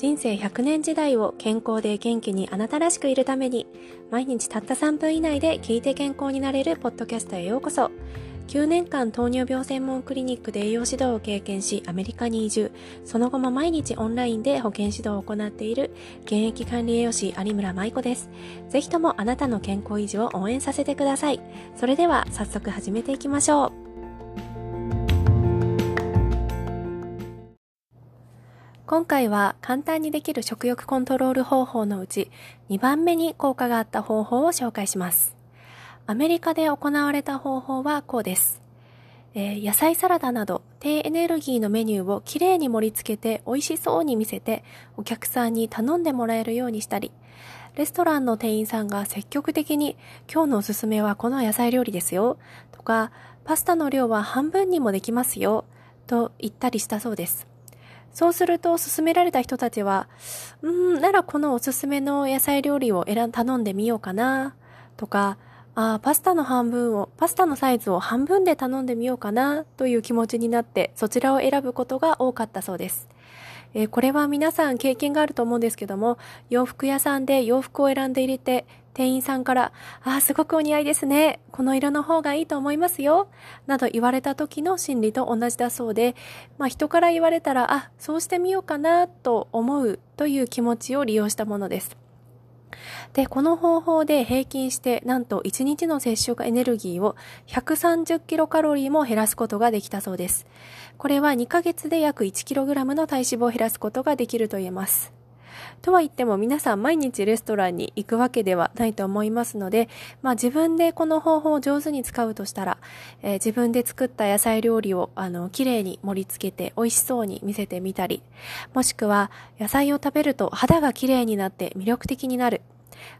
人生100年時代を健康で元気にあなたらしくいるために毎日たった3分以内で聞いて健康になれるポッドキャストへようこそ。9年間糖尿病専門クリニックで栄養指導を経験しアメリカに移住。その後も毎日オンラインで保健指導を行っている。現役管理栄養士有村舞子です。ぜひともあなたの健康維持を応援させてください。それでは早速始めていきましょう。今回は簡単にできる食欲コントロール方法のうち2番目に効果があった方法を紹介しますアメリカで行われた方法はこうです。えー、野菜サラダなど低エネルギーのメニューをきれいに盛り付けて美味しそうに見せてお客さんに頼んでもらえるようにしたり、レストランの店員さんが積極的に今日のおすすめはこの野菜料理ですよとかパスタの量は半分にもできますよと言ったりしたそうです。そうすると勧められた人たちは、うん、ならこのおすすめの野菜料理を選頼んでみようかなとか、ああ、パスタの半分を、パスタのサイズを半分で頼んでみようかなという気持ちになってそちらを選ぶことが多かったそうです。えー、これは皆さん経験があると思うんですけども、洋服屋さんで洋服を選んで入れて、店員さんから、ああ、すごくお似合いですね。この色の方がいいと思いますよ。など言われた時の心理と同じだそうで、まあ人から言われたら、あ、そうしてみようかなと思うという気持ちを利用したものです。で、この方法で平均してなんと1日の摂取エネルギーを130キロカロリーも減らすことができたそうです。これは2ヶ月で約1キログラムの体脂肪を減らすことができると言えます。とは言っても皆さん毎日レストランに行くわけではないと思いますので、まあ自分でこの方法を上手に使うとしたら、えー、自分で作った野菜料理をあの綺麗に盛り付けて美味しそうに見せてみたり、もしくは野菜を食べると肌が綺麗になって魅力的になる。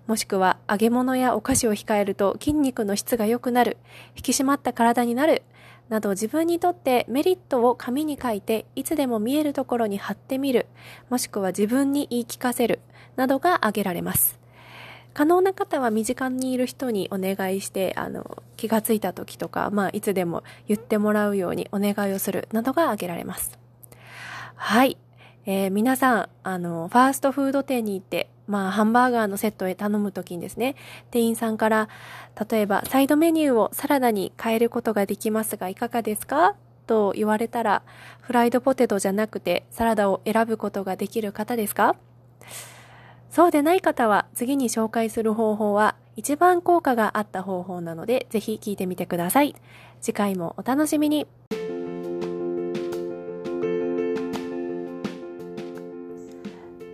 もしくは揚げ物やお菓子を控えると筋肉の質が良くなる、引き締まった体になる、など自分にとってメリットを紙に書いていつでも見えるところに貼ってみる、もしくは自分に言い聞かせる、などが挙げられます。可能な方は身近にいる人にお願いして、あの、気がついた時とか、まあ、いつでも言ってもらうようにお願いをする、などが挙げられます。はい。えー、皆さん、あの、ファーストフード店に行って、まあ、ハンバーガーのセットへ頼むときにですね、店員さんから、例えば、サイドメニューをサラダに変えることができますが、いかがですか？と言われたら、フライドポテトじゃなくて、サラダを選ぶことができる方ですか？そうでない方は、次に紹介する方法は、一番効果があった方法なので、ぜひ聞いてみてください。次回もお楽しみに。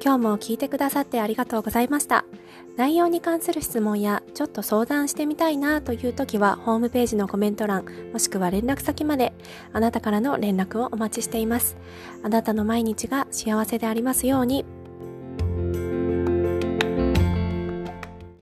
今日も聞いてくださってありがとうございました。内容に関する質問やちょっと相談してみたいなという時はホームページのコメント欄もしくは連絡先まであなたからの連絡をお待ちしています。あなたの毎日が幸せでありますように。